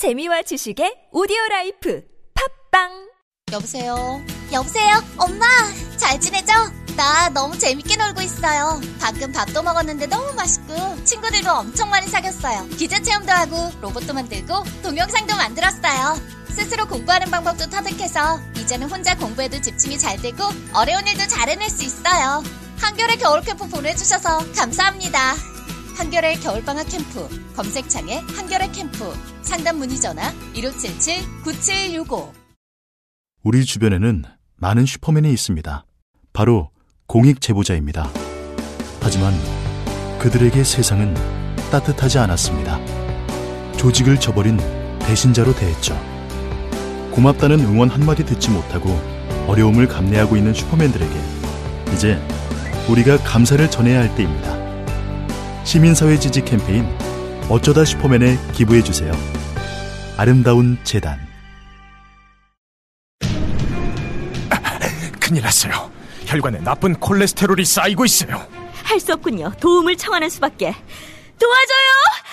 재미와 지식의 오디오 라이프 팟빵 여보세요? 여보세요? 엄마! 잘 지내죠? 나 너무 재밌게 놀고 있어요. 방금 밥도 먹었는데 너무 맛있고, 친구들도 엄청 많이 사귀었어요. 기자 체험도 하고, 로봇도 만들고, 동영상도 만들었어요. 스스로 공부하는 방법도 터득해서, 이제는 혼자 공부에도 집중이 잘 되고, 어려운 일도 잘 해낼 수 있어요. 한겨레 겨울 캠프 보내주셔서 감사합니다. 한겨레 겨울방학 캠프, 검색창에 한겨레 캠프, 상담 문의 전화 1577-9765. 우리 주변에는 많은 슈퍼맨이 있습니다. 바로 공익 제보자입니다. 하지만 그들에게 세상은 따뜻하지 않았습니다. 조직을 저버린 배신자로 대했죠. 고맙다는 응원 한마디 듣지 못하고 어려움을 감내하고 있는 슈퍼맨들에게 이제 우리가 감사를 전해야 할 때입니다. 시민사회 지지 캠페인 어쩌다 슈퍼맨에 기부해 주세요. 아름다운 재단 큰일 났어요. 혈관에 나쁜 콜레스테롤이 쌓이고 있어요. 할 수 없군요. 도움을 청하는 수밖에. 도와줘요!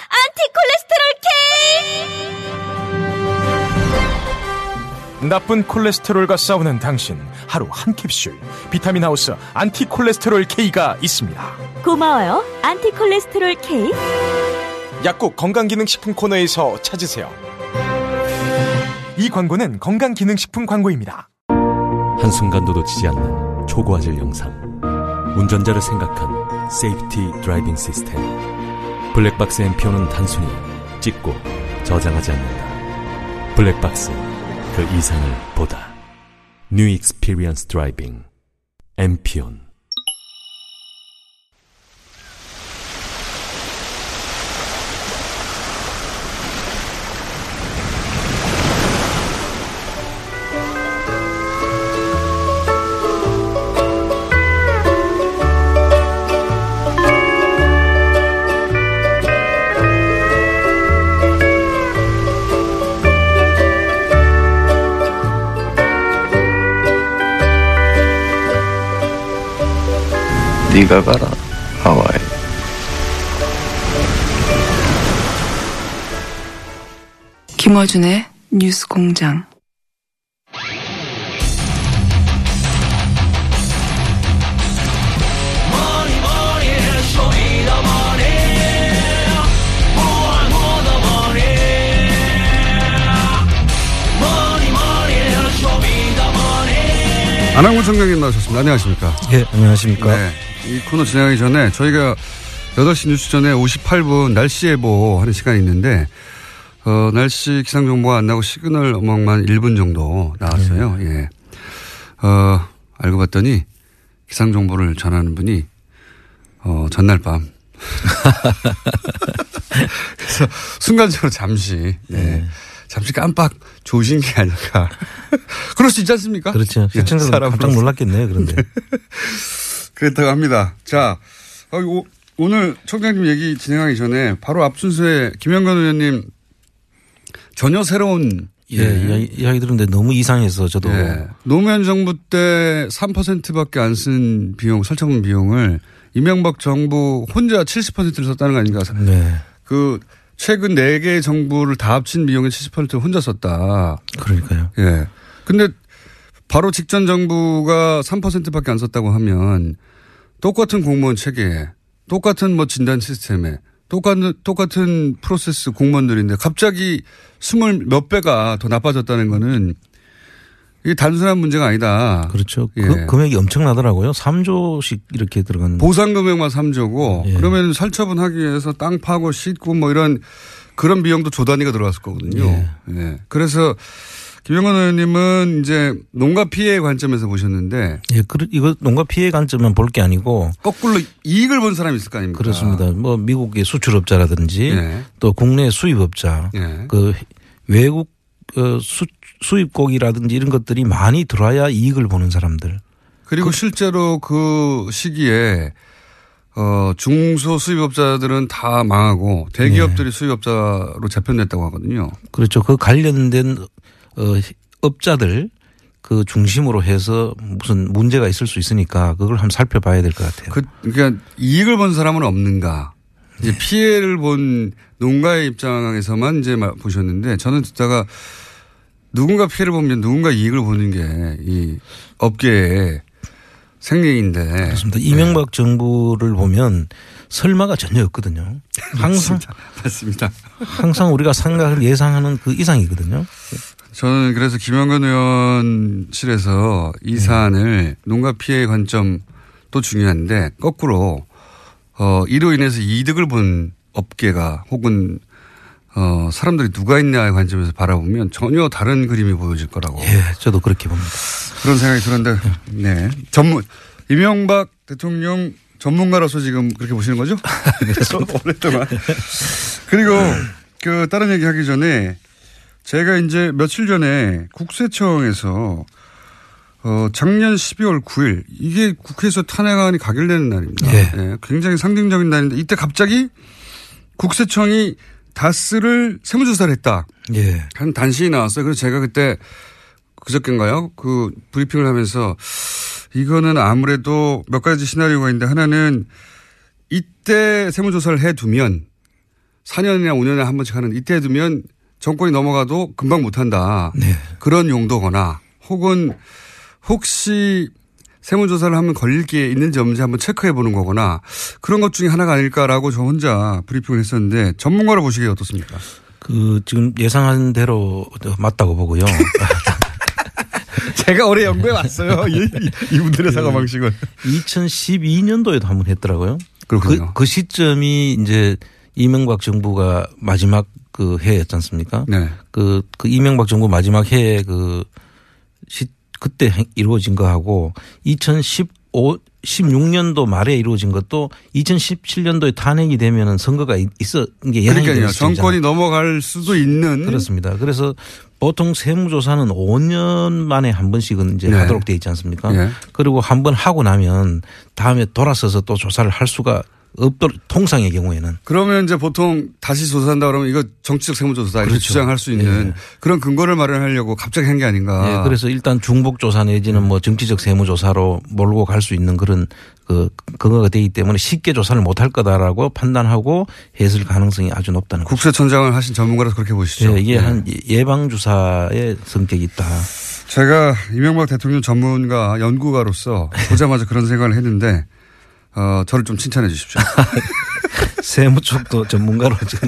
안티 콜레스테롤 K! 나쁜 콜레스테롤과 싸우는 당신 하루 한 캡슐 비타민 하우스 안티 콜레스테롤 K가 있습니다. 고마워요. 안티 콜레스테롤 K. 약국 건강기능식품 코너에서 찾으세요. 이 광고는 건강기능식품 광고입니다. 한순간도 놓치지 않는 초고화질 영상. 운전자를 생각한 safety driving 시스템. 블랙박스 엠피오는 단순히 찍고 저장하지 않는다. 블랙박스, 그 이상을 보다. 뉴 익스피리언스 드라이빙. 엠피온. 네가 가라 하와이 김어준의 뉴스 공장. 안항문 청장님 나오셨습니다. 안녕하십니까. 예, 안녕하십니까. 네. 이 코너 진행하기 전에 저희가 8시 뉴스 전에 58분 날씨 예보 하는 시간이 있는데, 어, 날씨 기상정보가 안 나고 시그널 어멍만 1분 정도 나왔어요. 예. 어, 알고 봤더니 기상정보를 전하는 분이, 어, 전날 밤. 그래서 순간적으로 잠시, 네. 잠시 깜빡 조신 게 아닐까. 그럴 수 있지 않습니까? 그렇죠. 예, 시청자들 깜짝. 놀랐겠네요, 그런데. 그렇다고 합니다. 자, 어, 오, 오늘 청장님 얘기 진행하기 전에 바로 앞 순서에 김영건 의원님 전혀 새로운 예, 이야기, 이야기 들었는데 너무 이상해서 저도. 예. 노무현 정부 때 3%밖에 안 쓴 비용, 설정금 비용을 이명박 정부 혼자 70%를 썼다는 거 아닌가. 네. 그 최근 4개 정부를 다 합친 비용의 70%를 혼자 썼다. 그러니까요. 예. 근데 바로 직전 정부가 3%밖에 안 썼다고 하면 똑같은 공무원 체계에 똑같은 뭐 진단 시스템에 똑같은 똑같은 프로세스 공무원들인데 갑자기 스물 몇 배가 더 나빠졌다는 거는 이게 단순한 문제가 아니다. 그렇죠. 예. 그 금액이 엄청나더라고요. 3조씩 이렇게 들어가는. 보상 금액만 3조고 예. 그러면 살처분하기 위해서 땅 파고 싣고 뭐 이런 그런 비용도 조 단위가 들어갔을 거거든요. 예. 예. 그래서 김영건 의원님은 이제 농가 피해 관점에서 보셨는데 예, 그, 이거 농가 피해 관점만 볼 게 아니고. 거꾸로 이익을 본 사람이 있을 거 아닙니까? 그렇습니다. 뭐 미국의 수출업자라든지 예. 또 국내 수입업자, 예. 그 외국 어, 수, 수입국이라든지 이런 것들이 많이 들어와야 이익을 보는 사람들. 그리고 실제로 그 시기에 어, 중소 수입업자들은 다 망하고 대기업들이 수입업자로 재편됐다고 하거든요. 그렇죠. 그 관련된 어, 업자들 그 중심으로 해서 무슨 문제가 있을 수 있으니까 그걸 한번 살펴봐야 될 것 같아요. 그, 그러니까 이익을 본 사람은 없는가. 이제 피해를 본 누군가의 입장에서만 이제 마- 보셨는데 저는 듣다가 누군가 피해를 보면 누군가 이익을 보는 게 이 업계의 생리인데. 그렇습니다. 이명박 정부를 보면 설마가 전혀 없거든요. 항상 맞습니다. 항상 우리가 생각을 예상하는 그 이상이거든요. 저는 그래서 김영건 의원실에서 이 사안을 농가 피해 관점도 중요한데 거꾸로 어 이로 인해서 이득을 본 업계가 혹은 어 사람들이 누가 있냐의 관점에서 바라보면 전혀 다른 그림이 보여질 거라고 예, 저도 그렇게 봅니다. 그런 생각이 들었는데 네 전문 이명박 대통령 전문가로서 지금 그렇게 보시는 거죠? 오랫동안 그리고 그 다른 얘기 하기 전에 제가 이제 며칠 전에 국세청에서 어 작년 12월 9일 이게 국회에서 탄핵안이 가결되는 날입니다. 예. 예, 굉장히 상징적인 날인데 이때 갑자기 국세청이 다스를 세무조사를 했다. 예. 한 단신이 나왔어요. 그래서 제가 그때 그저께인가요? 그 브리핑을 하면서 이거는 아무래도 몇 가지 시나리오가 있는데 하나는 이때 세무조사를 해두면 4년이나 5년에 한 번씩 하는 이때 해두면 정권이 넘어가도 금방 못한다. 네. 그런 용도거나 혹은 혹시 세무조사를 하면 걸릴 게 있는지 없는지 한번 체크해 보는 거거나 그런 것 중에 하나가 아닐까라고 저 혼자 브리핑을 했었는데 전문가로 보시기에 어떻습니까? 그 지금 예상한 대로 맞다고 보고요. 제가 올해 연구해 왔어요. 이, 이분들의 사과 방식을. 2012년도에도 한 번 했더라고요. 그렇군요. 그, 그 시점이 이제 이명박 정부가 마지막 그 해였지 않습니까? 네. 그, 그 이명박 정부 마지막 해에 그 시, 그때 행- 이루어진 거하고 2015, 16년도 말에 이루어진 것도 2017년도에 탄핵이 되면은 선거가 있- 있어, 이게 예상이 그러니까요. 정권이 넘어갈 수도 있는. 그렇습니다. 그래서 보통 세무조사는 5년 만에 한 번씩은 이제 네. 하도록 돼 있지 않습니까? 예. 그리고 한 번 하고 나면 다음에 돌아서서 또 조사를 할 수가 없도록 통상의 경우에는 그러면 이제 보통 다시 조사한다 그러면 이거 정치적 세무조사 이렇게 그렇죠. 주장할 수 있는 예. 그런 근거를 마련하려고 갑자기 한 게 아닌가. 예, 그래서 일단 중복 조사 내지는 뭐 정치적 세무조사로 몰고 갈 수 있는 그런 그 근거가 되기 때문에 쉽게 조사를 못 할 거다라고 판단하고 했을 가능성이 아주 높다는. 국세청장을 하신 전문가라서 그렇게 보시죠. 예, 이게 예. 한 예방 주사의 성격이 있다. 제가 이명박 대통령 전문가 연구가로서 보자마자 그런 생각을 했는데 어, 저를 좀 칭찬해 주십시오. 세무 쪽도 전문가로 지금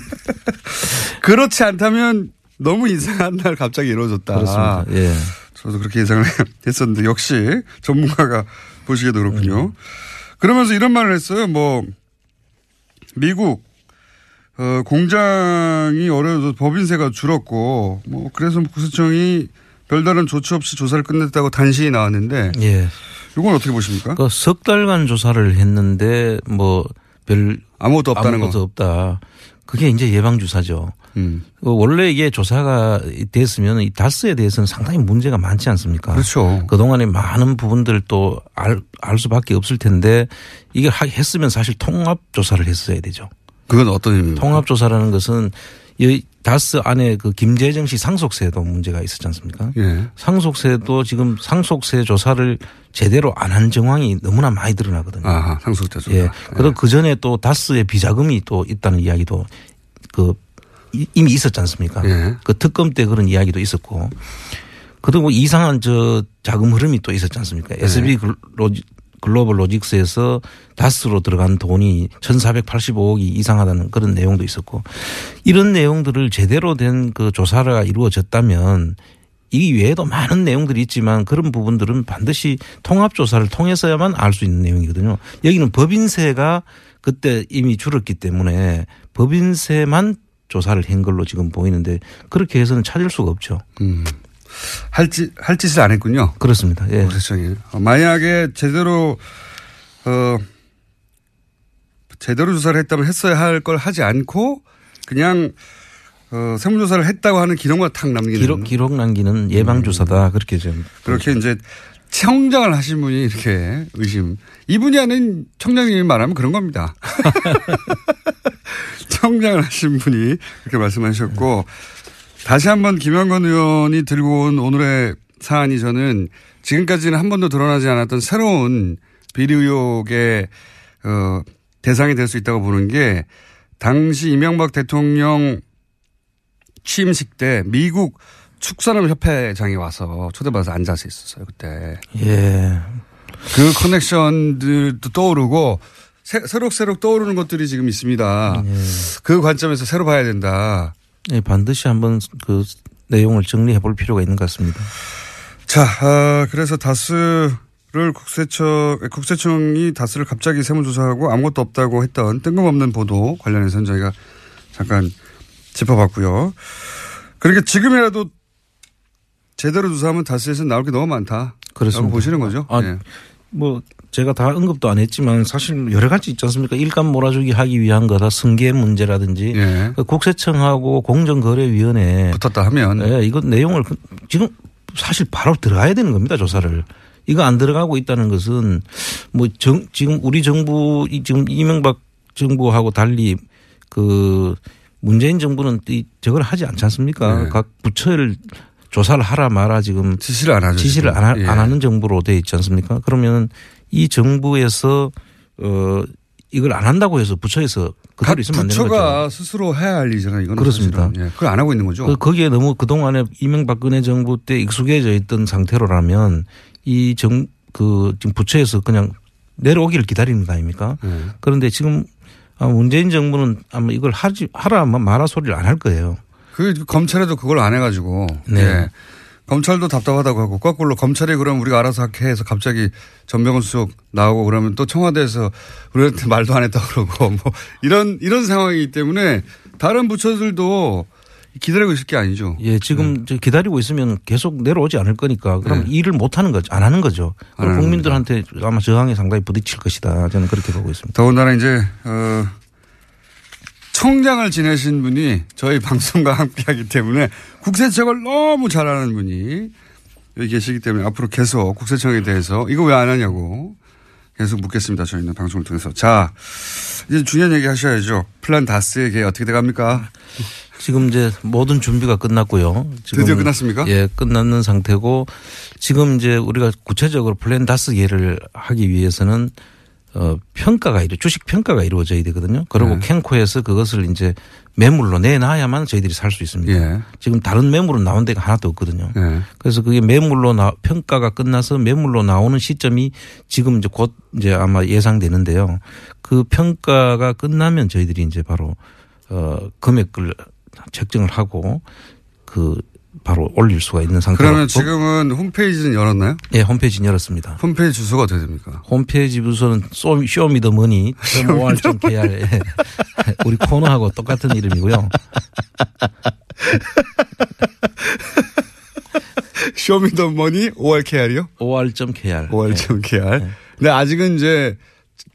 그렇지 않다면 너무 이상한 날 갑자기 이루어졌다. 그렇습니다. 예. 저도 그렇게 예상을 했었는데 역시 전문가가 보시기에도 그렇군요. 음. 그러면서 이런 말을 했어요. 뭐 미국 어, 공장이 어려워서 법인세가 줄었고 뭐 그래서 국세청이 별다른 조치 없이 조사를 끝냈다고 단신이 나왔는데 예. 이건 어떻게 보십니까? 그석 달간 조사를 했는데 뭐 별 아무것도 없다는 아무것도 거. 없다. 그게 이제 예방 주사죠. 음. 그 원래 이게 조사가 됐으면 이 다스에 대해서는 상당히 문제가 많지 않습니까? 그렇죠. 그동안에 많은 부분들 또 알, 알 수밖에 없을 텐데 이게 하- 했으면 사실 통합 조사를 했어야 되죠. 그건 어떤 의미입니까? 통합 조사라는 것은 이 다스 안에 그 김재정 씨 상속세도 문제가 있었지 않습니까? 예. 상속세도 지금 상속세 조사를 제대로 안 한 정황이 너무나 많이 드러나거든요. 아하, 상속세 조사. 예. 그리고 그 전에 또 다스의 비자금이 또 있다는 이야기도 그 이- 이미 있었지 않습니까? 예. 그 특검 때 그런 이야기도 있었고. 그리고 이상한 저 자금 흐름이 또 있었지 않습니까? 네. SB 글- 로지- 글로벌 로직스에서 다스로 들어간 돈이 1,485억이 이상하다는 그런 내용도 있었고 이런 내용들을 제대로 된 그 조사가 이루어졌다면 이 외에도 많은 내용들이 있지만 그런 부분들은 반드시 통합조사를 통해서야만 알 수 있는 내용이거든요. 여기는 법인세가 그때 이미 줄었기 때문에 법인세만 조사를 한 걸로 지금 보이는데 그렇게 해서는 찾을 수가 없죠. 음. 할 짓, 할 짓을 안 했군요. 그렇습니다. 예. 국세청이. 어, 만약에 제대로, 어, 제대로 조사를 했다면 했어야 할 걸 하지 않고 그냥 어, 세무조사를 했다고 하는 기록만 탁 남기는. 기록, 기록 남기는 예방주사다. 그렇게 좀. 그렇게 이제 청장을 하신 분이 이렇게 의심. 이분이 하는 청장님이 말하면 그런 겁니다. 청장을 하신 분이 그렇게 말씀하셨고 다시 한번 김영건 의원이 들고 온 오늘의 사안이 저는 지금까지는 한 번도 드러나지 않았던 새로운 비리 의혹의 어, 대상이 될 수 있다고 보는 게 당시 이명박 대통령 취임식 때 미국 축산업협회장이 와서 초대받아서 앉아서 있었어요, 그때. 예. 그 커넥션들도 떠오르고 새, 새록새록 떠오르는 것들이 지금 있습니다. 예. 그 관점에서 새로 봐야 된다. 예, 반드시 한번 그 내용을 정리해 볼 필요가 있는 것 같습니다. 자, 아, 그래서 다스 를 국세청, 국세청이 다스를 갑자기 세무조사하고 아무것도 없다고 했던 뜬금없는 보도 관련해서는 저희가 잠깐 짚어봤고요. 그러니까 지금이라도 제대로 조사하면 다스에서 나올 게 너무 많다. 그렇습니다. 보시는 거죠. 아, 예. 뭐 제가 다 언급도 안 했지만 사실 여러 가지 있지 않습니까? 일감 몰아주기 하기 위한 거다 승계 문제라든지 예. 그 국세청하고 공정거래위원회 붙었다 하면 예, 이거 내용을 그- 지금 사실 바로 들어가야 되는 겁니다 조사를. 이거 안 들어가고 있다는 것은 뭐 정, 지금 우리 정부 이 지금 이명박 정부하고 달리 그 문재인 정부는 이 저걸 하지 않지 않습니까? 네. 각 부처를 조사를 하라 마라 지금 지시를 안 하죠. 지시를. 안, 하, 예. 안 하는 정부로 돼 있지 않습니까? 그러면 이 정부에서 어 이걸 안 한다고 해서 부처에서 각 그대로 있으면 안 되는 부처가 거죠. 스스로 해야 할 일이잖아요. 이거는 그렇습니다. 예. 그걸 안 하고 있는 거죠. 그 거기에 너무 그 동안에 이명박근혜 정부 때 익숙해져 있던 상태로라면 이 정 그 지금 부처에서 그냥 내려오기를 기다리는 거 아닙니까? 예. 그런데 지금 아마 문재인 정부는 아마 이걸 하지 하라 마라 소리를 안 할 거예요. 그 검찰에도 그걸 안 해가지고. 네. 예. 검찰도 답답하다고 하고 거꾸로 검찰이 그럼 우리가 알아서 해서 갑자기 전병훈 수석 나오고 그러면 또 청와대에서 우리한테 말도 안 했다 그러고 뭐 이런 이런 상황이기 때문에 다른 부처들도 기다리고 있을 게 아니죠. 예, 지금 저 기다리고 있으면 계속 내려오지 않을 거니까 그럼 네. 일을 못 하는 거죠. 안 하는 거죠. 안 그럼 국민들한테 아마 저항에 상당히 부딪힐 것이다. 저는 그렇게 보고 있습니다. 더군다나 이제 어 청장을 지내신 분이 저희 방송과 함께 하기 때문에 국세청을 너무 잘하는 분이 여기 계시기 때문에 앞으로 계속 국세청에 대해서 이거 왜 안 하냐고 계속 묻겠습니다. 저희는 방송을 통해서 자 이제 중요한 얘기 하셔야죠. 플랜 다스의 계 어떻게 돼갑니까? 지금 이제 모든 준비가 끝났고요. 드디어 끝났습니까? 예, 끝났는 상태고 지금 이제 우리가 구체적으로 플랜 다스의 계를 하기 위해서는 어 평가가 이루 주식 평가가 이루어져야 되거든요. 그리고 네. 캠코에서 그것을 이제 매물로 내놔야만 저희들이 살 수 있습니다. 예. 지금 다른 매물은 나온 데가 하나도 없거든요. 예. 그래서 그게 매물로 나 평가가 끝나서 매물로 나오는 시점이 지금 이제 곧 이제 아마 예상되는데요. 그 평가가 끝나면 저희들이 이제 바로 어 금액을 책정을 하고 그 바로 올릴 수가 있는 상태로. 그러면 지금은 홈페이지는 열었나요? 예, 홈페이지 열었습니다. 홈페이지 주소가 어떻게 됩니까? 홈페이지 부서는 쇼- 쇼미더머니 모알.kr 우리 코너하고 똑같은 이름이고요. 쇼미더머니 5월 KR이요? or.kr. OR.KR. 근데 아직은 이제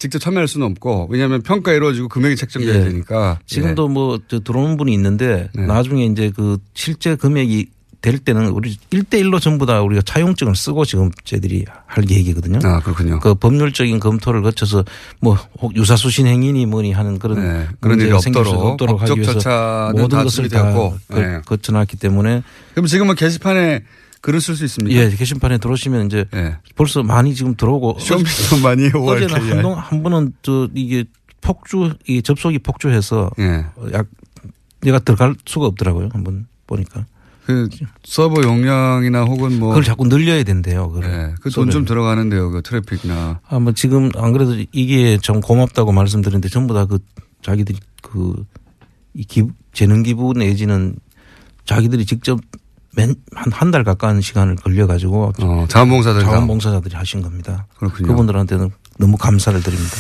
직접 참여할 수는 없고 왜냐하면 평가 이루어지고 금액이 책정돼야 예. 되니까. 지금도 뭐저 들어오는 분이 있는데 네. 나중에 이제 그 실제 금액이 될 때는 우리 1대1로 전부 다 우리가 차용증을 쓰고 지금 저희들이 할 계획이거든요. 아, 그렇군요. 그 법률적인 검토를 거쳐서 뭐혹 유사수신 행위니 뭐니 하는 그런 네, 그런 일이 없도록 없도록 하기 위해서 모든 다 것을 다 준비되었고. 거- 네. 거쳐놨기 때문에 그럼 지금은 게시판에 쓸수 있습니까? 예, 게시판에 들어오시면 이제 예. 벌써 많이 지금 들어오고 Show me the money or 어제는. 한동 한 번은 저 이게 폭주 이 접속이 폭주해서 예. 약 내가 들어갈 수가 없더라고요. 한번 보니까. 그 서버 용량이나 혹은 뭐. 그걸 자꾸 늘려야 된대요. 그걸. 예. 그돈 좀 들어가는데요. 그 트래픽이나. 아, 뭐 지금 안 그래도 이게 좀 고맙다고 말씀드렸는데 전부 다 그 자기들이 그이 기부, 재능 기부 내지는 자기들이 직접 맨, 한, 한달 가까운 시간을 걸려 가지고 어, 자원봉사들. 자원봉사자들이 하신 겁니다. 그렇군요. 그분들한테는 너무 감사를 드립니다.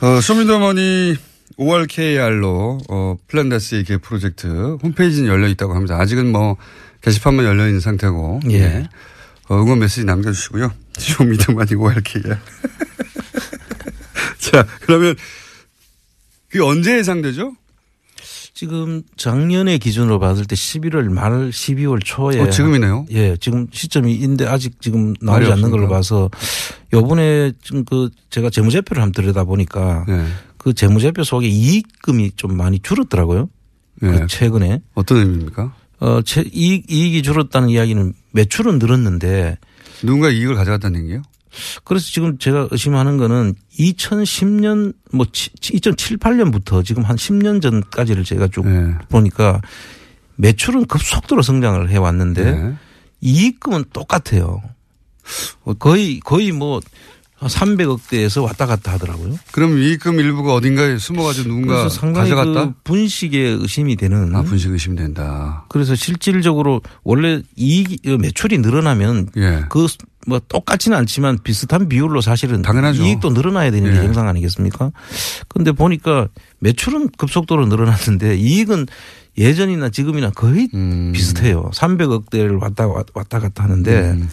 어, Show me the money or KR로 어, 플랜 다스의 계 프로젝트 홈페이지는 열려 있다고 합니다. 아직은 뭐 게시판만 열려 있는 상태고. 예. 어, 응원 메시지 남겨주시고요. Show me the money or KR. 자, 그러면 그게 언제 예상되죠? 지금 작년의 기준으로 봤을 때 11월 말 12월 초에 어, 지금이네요. 예, 지금 시점이인데 아직 지금 나오지 않는 걸로 없습니까? 봐서 요번에 지금 그 제가 재무제표를 한번 들여다 보니까 네. 그 재무제표 속에 이익금이 좀 많이 줄었더라고요. 네. 그 최근에 어떤 의미입니까? 어, 채, 이익, 이익이 줄었다는 이야기는 매출은 늘었는데 누군가 이익을 가져갔다는 얘기요? 그래서 지금 제가 의심하는 거는 2010년 뭐 2007, 8년부터 지금 한 10년 전까지를 제가 쭉 네. 보니까 매출은 급속도로 성장을 해 왔는데 네. 이익금은 똑같아요. 거의 거의 뭐 300억대에서 왔다 갔다 하더라고요. 그럼 이익금 일부가 어딘가에 숨어가지고 누군가 가져갔다? 그 분식에 의심이 되는. 아, 분식 의심된다. 그래서 실질적으로 원래 이익 매출이 늘어나면 예. 그뭐 똑같지는 않지만 비슷한 비율로 사실은 당연하죠. 이익도 늘어나야 되는 게 예. 정상 아니겠습니까? 그런데 보니까 매출은 급속도로 늘어났는데 이익은 예전이나 지금이나 거의 음. 비슷해요. 300억대를 왔다 왔다 갔다 하는데 음.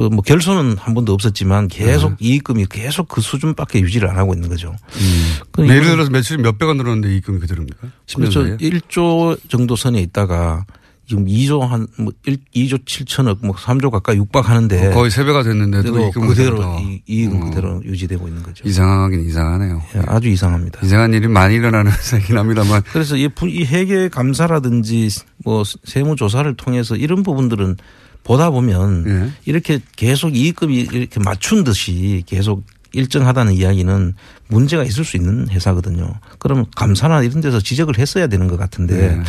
그 뭐 결손은 한 번도 없었지만 계속 네. 이익금이 계속 그 수준밖에 유지를 안 하고 있는 거죠. 음. 그 예를 들어서 매출이 몇 배가 늘었는데 이익금이 그대로입니까? 10년 그렇죠. 사이에? 1조 정도 선에 있다가 지금 2조 한 뭐 2조 7천억 뭐 3조 가까이 육박하는데 어, 거의 세 배가 됐는데도 그래도 이익금 그대로 이- 이익은 어. 그대로 유지되고 있는 거죠. 이상하긴 이상하네요. 예, 아주 이상합니다. 이상한 일이 많이 일어나는 세긴 합니다만. 그래서 이, 부- 이 회계 감사라든지 뭐 세무 조사를 통해서 이런 부분들은 보다 보면 예. 이렇게 계속 이익금이 이렇게 맞춘 듯이 계속 일정하다는 이야기는 문제가 있을 수 있는 회사거든요. 그럼 감사나 이런 데서 지적을 했어야 되는 것 같은데 네.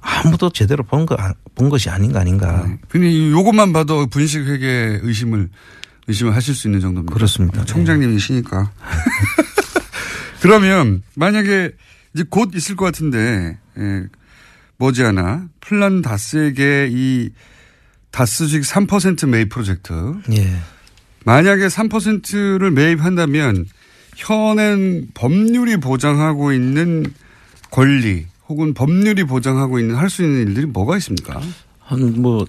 아무도 제대로 본, 거, 본 것이 아닌가 아닌가. 근데 이 요것만 봐도 분식 회계 의심을 의심을 하실 수 있는 정도입니다. 그렇습니다. 총장님이시니까. 그러면 만약에 이제 곧 있을 것 같은데 예, 머지않아 플란 다스에게 이 다스 주식 3% 매입 프로젝트 예. 만약에 3%를 매입한다면 현행 법률이 보장하고 있는 권리 혹은 법률이 보장하고 있는 할 수 있는 일들이 뭐가 있습니까? 한 뭐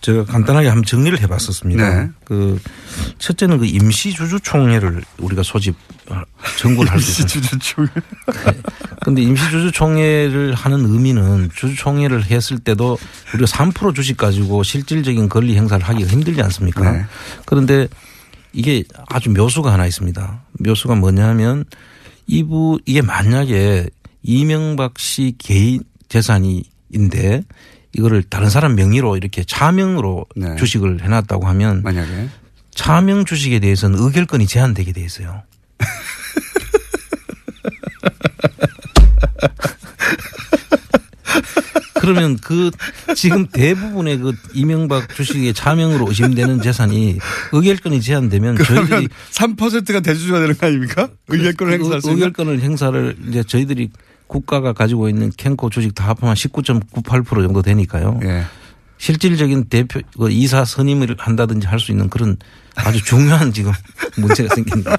제가 간단하게 한번 정리를 해봤었습니다. 네. 그 첫째는 그 임시 주주총회를 우리가 소집 정부를 할 수 있습니다. 주주총회. 근데 임시 주주총회를 하는 의미는 주주총회를 했을 때도 우리가 3% 주식 가지고 실질적인 권리 행사를 하기가 힘들지 않습니까? 네. 그런데 이게 아주 묘수가 하나 있습니다. 묘수가 뭐냐면 이부 이게 만약에 이명박 씨 개인 재산이인데 이거를 다른 사람 명의로 이렇게 차명으로 네. 주식을 해놨다고 하면 만약에 차명 주식에 대해서는 의결권이 제한되게 돼 있어요. 그러면 그 지금 대부분의 그 이명박 주식의 차명으로 의심되는 재산이 의결권이 제한되면 저희들이 3%가 대주주가 되는 거 아닙니까? 의결권을 행사할 수. 의결권을 행사를 이제 저희들이 국가가 가지고 있는 캔코 주식 다 합하면 19.98% 정도 되니까요. 예. 실질적인 대표 그 이사 선임을 한다든지 할 수 있는 그런 아주 중요한 지금 문제가 생깁니다.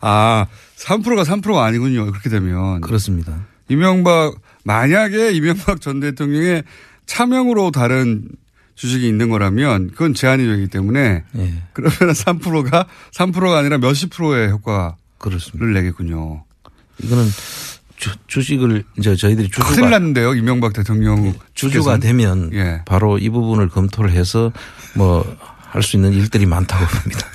아, 3%가 3%가 아니군요. 그렇게 되면. 그렇습니다. 이명박, 만약에 이명박 전 대통령의 차명으로 다른 주식이 있는 거라면 그건 제한이 되기 때문에 예. 그러면 3%가 3%가 아니라 몇십 프로의 효과를 그렇습니다. 내겠군요. 이거는 주, 식을 이제 저희들이 큰일 주주가 났는데요. 이명박 대통령 주주가 측에서는. 되면 예. 바로 이 부분을 검토를 해서 뭐 할 수 있는 일들이 많다고 봅니다.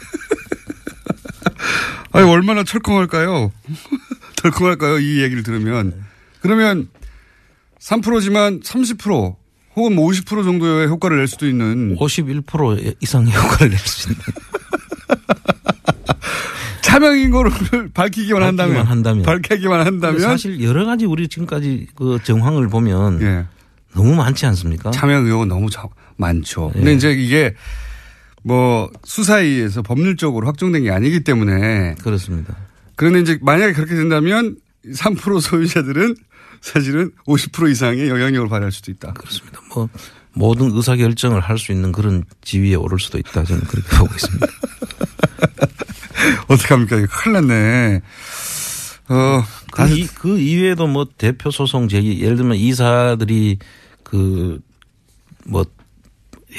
아니 얼마나 철컹할까요? 덜컹할까요? 이 얘기를 들으면 그러면 3%지만 30% 혹은 뭐 50% 정도의 효과를 낼 수도 있는 51% 이상의 효과를 낼 수 있는 차명인 거를 밝히기만 한다면, 밝히기만 한다면. 밝히기만 한다면 사실 여러 가지 우리 지금까지 그 정황을 보면 예. 너무 많지 않습니까? 차명 의혹은 너무 자- 많죠. 예. 근데 이제 이게 뭐 수사에 의해서 법률적으로 확정된 게 아니기 때문에 그렇습니다. 그런데 이제 만약에 그렇게 된다면 3% 소유자들은 사실은 50% 이상의 영향력을 발휘할 수도 있다. 그렇습니다. 뭐 모든 의사 결정을 할 수 있는 그런 지위에 오를 수도 있다 저는 그렇게 보고 있습니다. 어떡합니까? 이거 큰일 났네. 어, 그, 이, 그 이외에도 뭐 대표 소송 제기 예를 들면 이사들이 그 뭐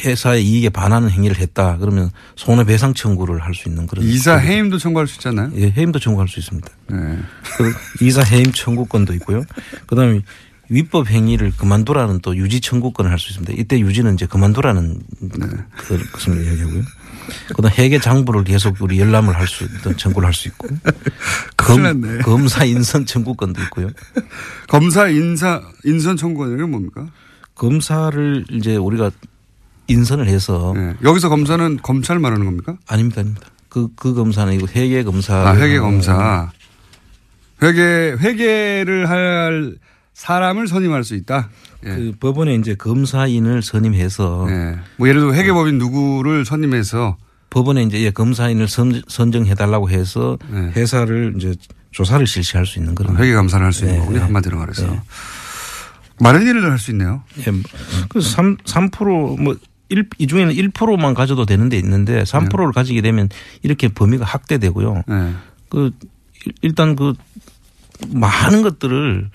회사의 이익에 반하는 행위를 했다 그러면 손해배상 청구를 할 수 있는 그런 이사 해임도 청구할 수 있잖아요. 예, 해임도 청구할 수 있습니다. 네. 그 이사 해임 청구권도 있고요. 그 다음에 위법 행위를 그만두라는 또 유지 청구권을 할 수 있습니다. 이때 유지는 이제 그만두라는 네. 그- 것을 이야기하고요. 그다음 회계 장부를 계속 우리 열람을 할 수 있던 청구를 할 수 있고. 검, 검사 인선 청구권도 있고요. 검사 인사 인선 청구권은 뭡니까? 검사를 이제 우리가 인선을 해서 네. 여기서 검사는 검찰 말하는 겁니까? 아닙니다, 아닙니다. 그, 그 검사는 이거 회계 검사. 아, 회계 검사. 회계, 회계를 할 사람을 선임할 수 있다? 예. 그 법원에 이제 검사인을 선임해서. 예. 뭐 예를 들어 회계법인 누구를 선임해서 법원에 이제 예, 검사인을 선, 선정해달라고 해서 네. 회사를 이제 조사를 실시할 수 있는 그런. 회계 감사를 할 수 있는 네, 거군요. 네. 한마디로 말해서. 많은 일을 할 수 있네요. 예. 그래서 3, 3%뭐 일, 이 중에는 1%만 가져도 되는 데 있는데 3%를 가지게 되면 이렇게 범위가 확대되고요. 네. 그 일- 일단 그 많은 것들을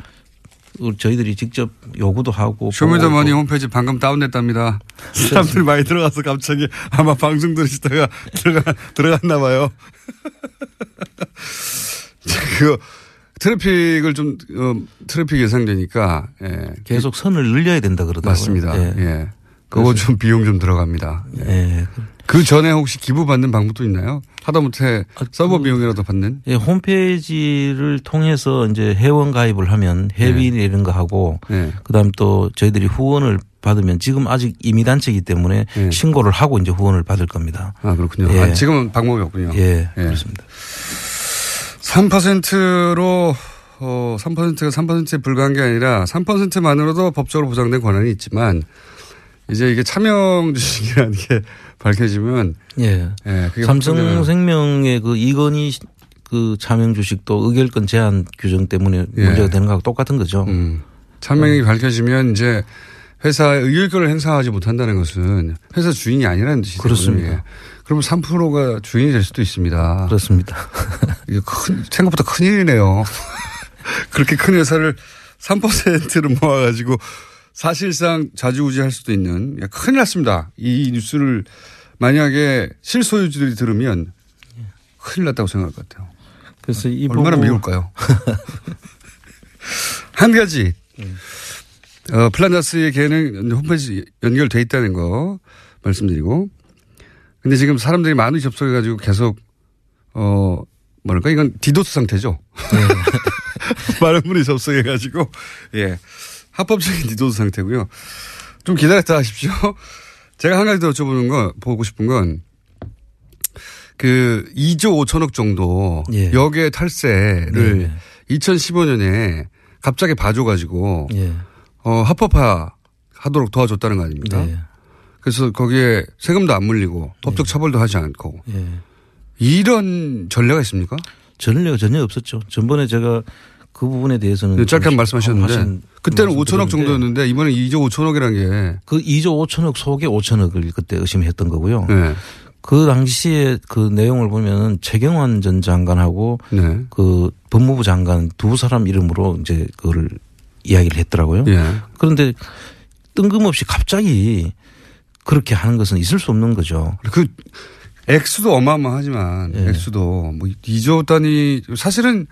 저희들이 직접 요구도 하고 Show me the money 홈페이지 방금 다운됐답니다. 사람들이 많이 들어가서 갑자기 아마 방송 들으시다가 들어가, 들어갔나 봐요. 그 트래픽을 좀, 어, 트래픽 예상되니까, 예. 계속 선을 늘려야 된다 그러더라고요. 맞습니다. 예. 예. 그거 좀 비용 좀 들어갑니다. 예. 그 전에 혹시 기부 받는 방법도 있나요? 하다못해 아, 서버 비용이라도 받는? 예, 홈페이지를 통해서 이제 회원 가입을 하면 회비 이런 거 하고 네. 그다음 또 저희들이 후원을 받으면 지금 아직 임의 단체이기 때문에 네. 신고를 하고 이제 후원을 받을 겁니다. 아, 그렇군요. 예. 아, 지금은 방법이 없군요. 예, 그렇습니다. 3%로 어, 3%가 3%에 불과한 게 아니라 3%만으로도 법적으로 보장된 권한이 있지만 이제 이게 차명 주식이라는 게 밝혀지면 예. 예, 삼성생명의 그 이건희 그 차명 주식도 의결권 제한 규정 때문에 예. 문제가 되는 거하고 똑같은 거죠. 음. 차명이 밝혀지면 이제 회사의 의결권을 행사하지 못한다는 것은 회사 주인이 아니라는 뜻이죠. 그렇습니다. 그러면 3%가 주인이 될 수도 있습니다. 그렇습니다. 이게 큰, 생각보다 큰 일이네요. 그렇게 큰 회사를 3%를 모아가지고 사실상 자주우지할 수도 있는 야, 큰일 났습니다. 이 뉴스를 만약에 실소유주들이 들으면 큰일 났다고 생각할 것 같아요. 그래서 이 얼마나 미울까요? 한 가지. 어, 플란다스의 개는 홈페이지 연결돼 있다는 거 말씀드리고. 근데 지금 사람들이 많이 접속해 가지고 계속, 어, 뭐랄까, 이건 디도스 상태죠. 많은 분이 접속해 가지고, 예. 합법적인 디도스 상태고요. 좀 기다렸다 하십시오. 제가 한 가지 더 여쭤보는 거, 보고 싶은 건, 그 2조 5천억 정도 예. 역의 탈세를 네. 2015년에 갑자기 봐줘가지고 예. 어, 합법화 하도록 도와줬다는 거 아닙니까? 네. 그래서 거기에 세금도 안 물리고 법적 처벌도 하지 않고 예. 이런 전례가 있습니까? 전례가 전혀 없었죠. 전번에 제가 그 부분에 대해서는 네, 짧게 말씀하셨는데 그때는 말씀 5천억 드렸는데 정도였는데 이번에 2조 5천억이라는 게 그 2조 5천억 속에 5천억을 그때 의심했던 거고요. 네. 그 당시에 그 내용을 보면은 최경환 전 장관하고 네. 그 법무부 장관 두 사람 이름으로 이제 그거를 이야기를 했더라고요. 예. 그런데 뜬금없이 갑자기 그렇게 하는 것은 있을 수 없는 거죠. 그 액수도 어마어마하지만 예. 액수도 뭐 2조 단위 사실은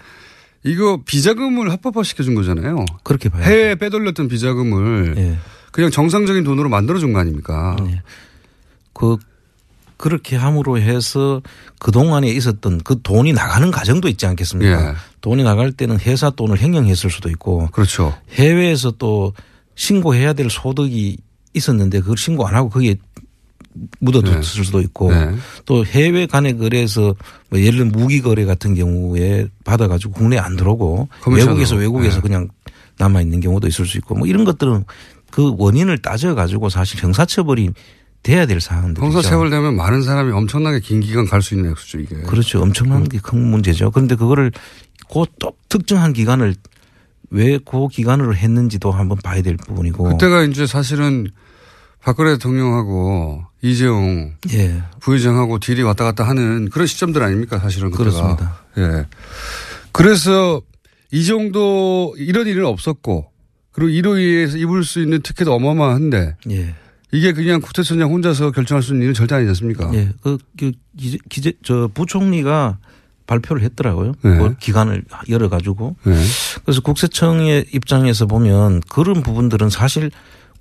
이거 비자금을 합법화 시켜준 거잖아요. 그렇게 봐요. 해외에 빼돌렸던 비자금을 예. 그냥 정상적인 돈으로 만들어준 거 아닙니까? 그 그렇게 함으로 해서 그 동안에 있었던 그 돈이 나가는 과정도 있지 않겠습니까? 예. 돈이 나갈 때는 회사 돈을 횡령했을 수도 있고 그렇죠. 해외에서 또 신고해야 될 소득이 있었는데 그걸 신고 안 하고 거기에 묻어뒀을 수도 있고 네. 또 해외 간의 거래에서 뭐 예를 들면 무기 거래 같은 경우에 받아가지고 국내에 안 들어오고 커미션으로. 외국에서 외국에서 네. 그냥 남아 있는 경우도 있을 수 있고 뭐 이런 것들은 그 원인을 따져가지고 사실 형사처벌이 돼야 될 사항들이죠. 형사처벌 되면 많은 사람이 엄청나게 긴 기간 갈 수 있는 액수죠 이게. 그렇죠. 엄청난 게큰 문제죠. 그런데 그거를 그또 특정한 기간을 왜 그 기간으로 했는지도 한번 봐야 될 부분이고. 그때가 이제 사실은 박근혜 대통령하고 이재용 예. 부회장하고 딜이 왔다 갔다 하는 그런 시점들 아닙니까 사실은 그때가. 그렇습니다. 예. 그래서 이 정도 이런 일은 없었고 그리고 이로 인해서 입을 수 있는 특혜도 어마어마한데 예. 이게 그냥 국회의장 혼자서 결정할 수 있는 일은 절대 아니지 않습니까? 예. 그, 그 기재, 기재, 저 부총리가 발표를 했더라고요. 네. 그 기간을 열어 가지고. 네. 그래서 국세청의 입장에서 보면 그런 부분들은 사실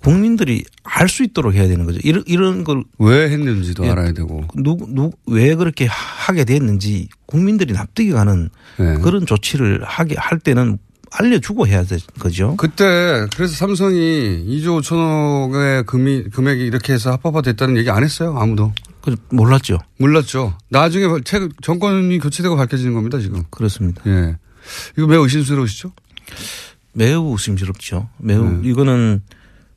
국민들이 알 수 있도록 해야 되는 거죠. 이런, 이런 걸 왜 했는지도 예. 알아야 되고. 누구, 누, 왜 그렇게 하게 됐는지 국민들이 납득이 가는 네. 그런 조치를 하게 할 때는 알려주고 해야 될 거죠. 그때 그래서 삼성이 2조 5천억의 금이, 금액이 이렇게 해서 합법화 됐다는 얘기 안 했어요. 아무도. 그 몰랐죠. 몰랐죠. 나중에 최- 정권이 교체되고 밝혀지는 겁니다, 지금. 그렇습니다. 예. 이거 매우 의심스러우시죠? 매우 의심스럽죠. 매우 음. 이거는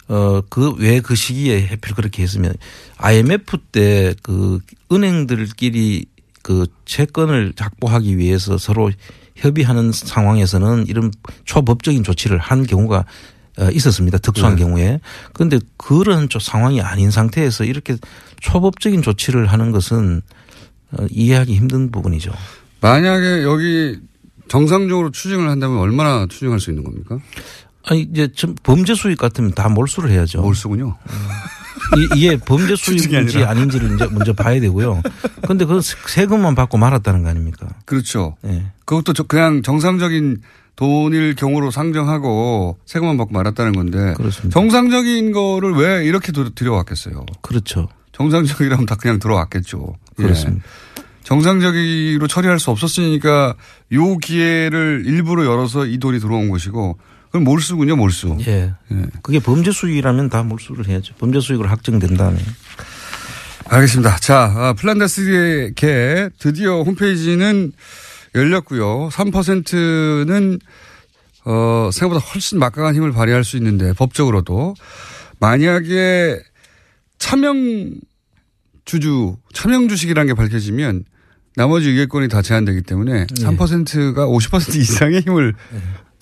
어 그 왜 그 시기에 해필 그렇게 했으면 IMF 때 그 은행들끼리 그 채권을 확보하기 위해서 서로 협의하는 상황에서는 이런 초법적인 조치를 한 경우가 어, 있었습니다. 특수한 네. 경우에. 그런데 그런 좀 상황이 아닌 상태에서 이렇게 초법적인 조치를 하는 것은 어, 이해하기 힘든 부분이죠. 만약에 여기 정상적으로 추징을 한다면 얼마나 추징할 수 있는 겁니까? 아니 이제 좀 범죄 수익 같으면 다 몰수를 해야죠. 몰수군요. 이, 이게 범죄 수익인지. 아닌지를 이제 먼저 봐야 되고요. 그런데 그 세금만 받고 말았다는 거 아닙니까? 그렇죠. 예. 그것도 저- 그냥 정상적인 돈일 경우로 상정하고 세금만 받고 말았다는 건데 그렇습니다. 정상적인 거를 왜 이렇게 들- 들여왔겠어요? 그렇죠. 정상적이라면 다 그냥 들어왔겠죠. 예. 그렇습니다. 정상적으로 처리할 수 없었으니까 요 기회를 일부러 열어서 이 돈이 들어온 것이고 그건 몰수군요, 몰수. 예. 그게 범죄 수익이라면 다 몰수를 해야죠. 범죄 수익으로 확정된다면. 알겠습니다. 자, 아, 플란다스의 개 드디어 홈페이지는 열렸고요. 3%는 어, 생각보다 훨씬 막강한 힘을 발휘할 수 있는데 법적으로도 만약에 차명 주주, 차명 주식이라는 게 밝혀지면 나머지 의결권이 다 제한되기 때문에 3%가 50% 이상의 힘을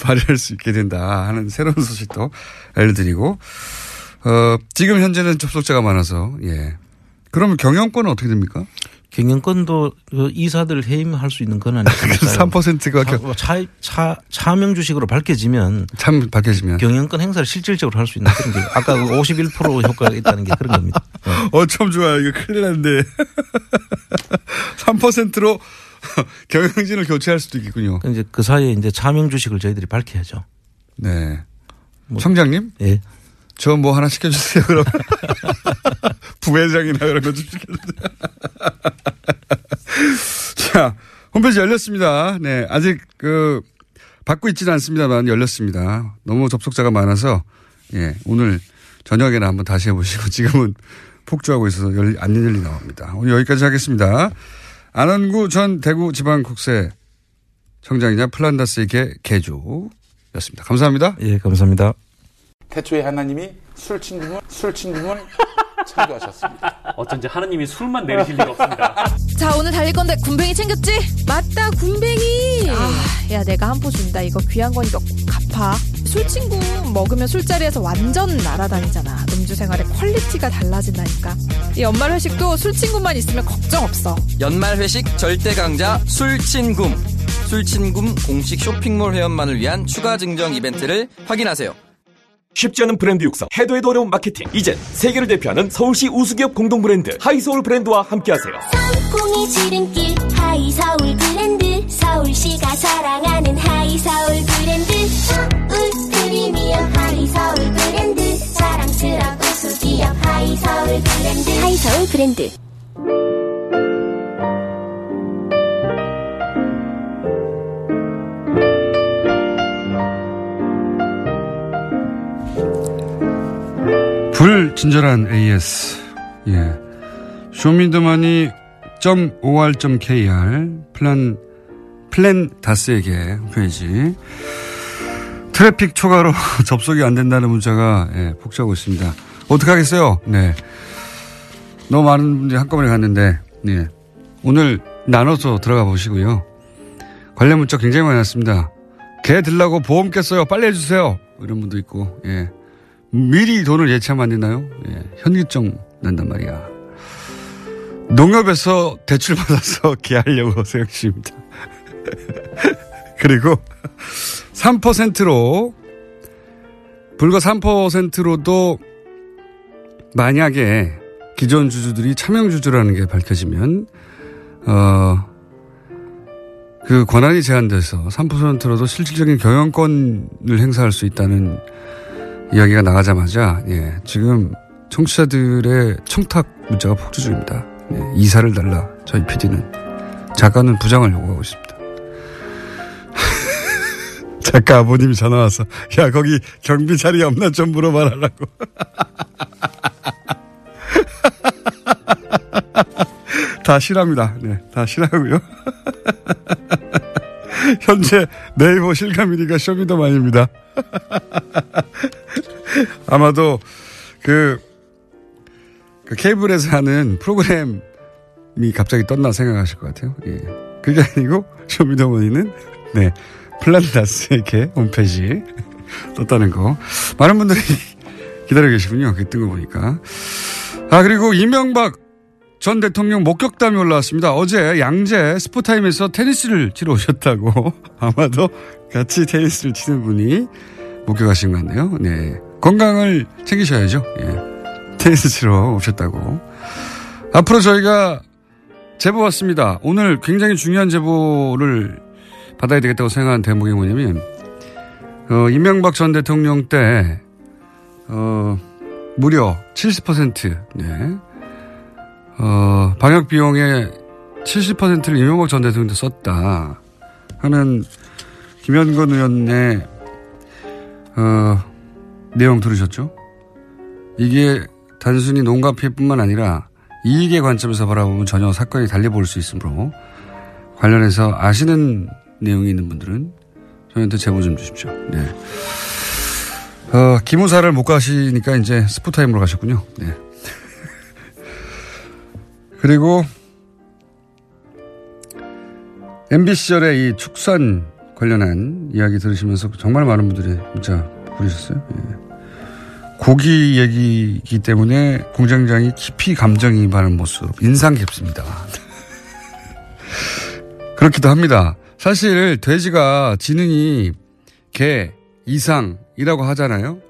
발휘할 수 있게 된다 하는 새로운 소식도 알려드리고 어, 지금 현재는 접속자가 많아서 예. 그러면 경영권은 어떻게 됩니까? 경영권도 그 이사들 해임할 수 있는 권한이 있으니까요. 3%가 차, 차, 차, 차명 주식으로 밝혀지면 참 밝혀지면 경영권 행사를 실질적으로 할 수 있는 그런 게 아까 그51% 효과가 있다는 게 그런 겁니다. 어, 참 좋아요. 이거 큰일 났는데. 3%로 경영진을 교체할 수도 있겠군요. 그 이제 그 사이에 이제 차명 주식을 저희들이 밝혀야죠. 네. 청장님? 예. 저 뭐 하나 시켜주세요, 그럼. 부회장이나 그런 거 좀 시켜주세요. 자, 홈페이지 열렸습니다. 네. 아직 그, 받고 있지는 않습니다만 열렸습니다. 너무 접속자가 많아서, 예. 오늘 저녁에는 한번 다시 해보시고 지금은 폭주하고 있어서 열, 안 열리 나옵니다. 오늘 여기까지 하겠습니다. 안원구 전 대구지방국세 청장이자 플란다스의 개, 개주였습니다. 감사합니다. 예, 감사합니다. 태초에 하나님이 술 친구문 술 친구문 창조하셨습니다. 어쩐지 하느님이 술만 내리실 리가 없습니다. 자 오늘 달릴 건데 굼벵이 챙겼지? 맞다 굼벵이 아, 야 내가 한 포 준다 이거 귀한 거니까 꼭 갚아 술친구 먹으면 술자리에서 완전 날아다니잖아 음주 생활의 quality가 달라진다니까 이 연말 회식도 술친구만 있으면 걱정 없어 연말 회식 절대 강자 술친굼. 술친굼 공식 쇼핑몰 회원만을 위한 추가 증정 이벤트를 확인하세요. 쉽지 않은 브랜드 육성, 해도 해도 어려운 마케팅. 이젠 세계를 대표하는 서울시 우수기업 공동 브랜드 하이서울 브랜드와 함께하세요. 콩이 지름길 하이서울 브랜드 서울시가 사랑하는 하이서울 브랜드 자랑스러운 우수기업 하이서울 브랜드 하이서울 브랜드 불친절한 AS. 예. show me the money .or.kr 플랜 플랜 다스의 계 홈페이지 트래픽 초과로 접속이 안 된다는 문자가 예, 폭주하고 있습니다. 어떻게 하겠어요? 네. 너무 많은 분들이 한꺼번에 갔는데 네. 오늘 나눠서 들어가 보시고요. 관련 문자 굉장히 많이 왔습니다. 계 들라고 보험 깼어요. 빨리 해주세요. 이런 분도 있고 예. 미리 돈을 예치하면 안 되나요? 예, 현기증 난단 말이야. 농협에서 대출 받아서 기하려고 생각 중입니다. 그리고 3%로 불과 3%로도 만약에 기존 주주들이 차명 주주라는 게 밝혀지면 어, 그 권한이 제한돼서 3%로도 실질적인 경영권을 행사할 수 있다는 이야기가 나가자마자 예, 지금 청취자들의 청탁 문자가 폭주 중입니다. 예, 이사를 달라 저희 PD는 작가는 부장을 요구하고 있습니다. 작가 아버님이 전화 와서 야 거기 경비 자리 없나 좀 물어봐라라고. 다 싫어합니다. 네, 다 싫어하고요. 현재 네이버 실감 1위가 쇼미더만입니다. 아마도 그, 그 케이블에서 하는 프로그램이 갑자기 떴나 생각하실 것 같아요. 예. 그게 아니고 쇼미더머니는 네 플란다스에게 홈페이지 떴다는 거 많은 분들이 기다려 계시군요. 그 뜬 거 보니까 아 그리고 이명박 전 대통령 목격담이 올라왔습니다. 어제 양재 스포타임에서 테니스를 치러 오셨다고 아마도 같이 테니스를 치는 분이 목격하신 것 같네요. 네 건강을 챙기셔야죠. 예. 테니스 치러 오셨다고 앞으로 저희가 제보 왔습니다. 오늘 굉장히 중요한 제보를 받아야 되겠다고 생각한 대목이 뭐냐면, 어, 이명박 전 대통령 때, 어, 무려 70%, 네. 어, 방역 비용의 70%를 이명박 전 대통령도 썼다. 하는 김현건 의원의, 어, 내용 들으셨죠? 이게 단순히 농가 피해뿐만 아니라 이익의 관점에서 바라보면 전혀 사건이 달리 보일 수 있으므로 관련해서 아시는 내용이 있는 분들은 저희한테 제보 좀 주십시오. 네. 어, 기무사를 못 가시니까 이제 스포타임으로 가셨군요. 네. 그리고 MB 시절에 이 축산 관련한 이야기 들으시면서 정말 많은 분들이 문자 보내셨어요. 예. 고기 얘기이기 때문에 공장장이 깊이 감정이입하는 모습 인상 깊습니다. 그렇기도 합니다. 사실 돼지가 지능이 개 이상이라고 하잖아요.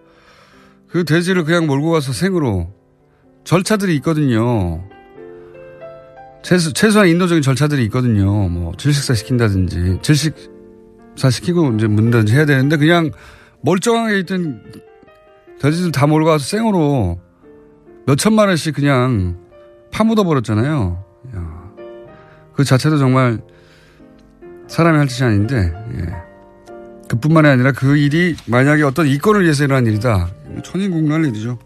그 돼지를 그냥 몰고 가서 생으로 절차들이 있거든요. 최소, 최소한 인도적인 절차들이 있거든요. 뭐 질식사 시킨다든지 질식사 시키고 이제 문다든지 해야 되는데 그냥 멀쩡하게 있던 돼지들 다 몰고 가서 생으로 몇 천만 원씩 그냥 파묻어 버렸잖아요. 야, 그 자체도 정말 사람이 할 짓이 아닌데, 예. 그뿐만이 아니라 그 일이 만약에 어떤 이권을 위해서 일어난 일이다. 천인국날 일이죠.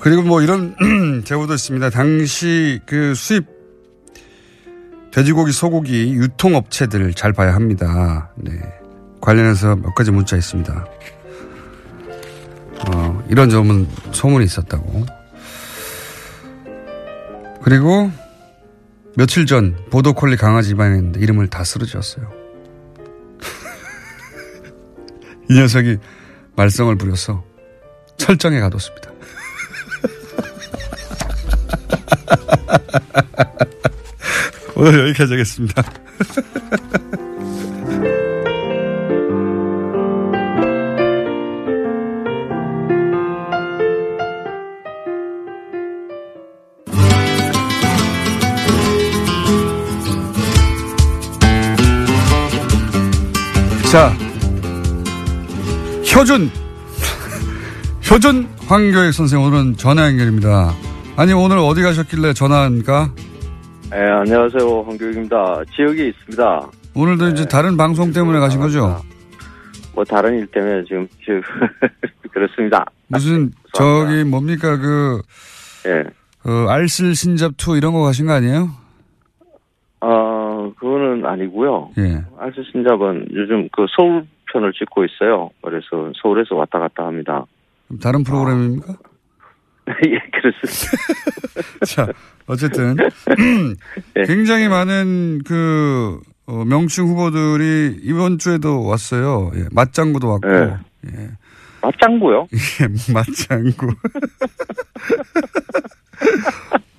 그리고 뭐 이런 제보도 있습니다. 당시 그 수입 돼지고기, 소고기 유통업체들 잘 봐야 합니다. 네. 관련해서 몇 가지 문자 있습니다. 어, 이런 점은 소문이 있었다고. 그리고 며칠 전 보도콜리 강아지 입양했는데 이름을 다 쓰러졌어요. 이 녀석이 말썽을 부려서 철장에 가뒀습니다. 오늘 여기까지 하겠습니다. 자, 효준, 효준 황교익 선생 오늘은 전화 연결입니다. 아니 오늘 어디 가셨길래 전화한가? 네, 안녕하세요. 황교익입니다. 지역에 있습니다. 오늘도 네. 이제 다른 방송 때문에 가신 거죠? 뭐 다른 일 때문에 지금 그렇습니다. 무슨 저기 뭡니까 그 예. 어, 알쓸신잡 two 이런 거 가신 거 아니에요? 어, 그거는 아니고요. 예. 알쓸 신잡은 요즘 그 서울 편을 찍고 있어요. 그래서 서울에서 왔다 갔다 합니다. 다른 프로그램입니까? 예, 그렇습니다. 자, 어쨌든 네. 굉장히 많은 그 어, 명칭 후보들이 이번 주에도 왔어요. 예, 맞장구도 왔고. 네. 예. 맞장구요? 예, 맞장구.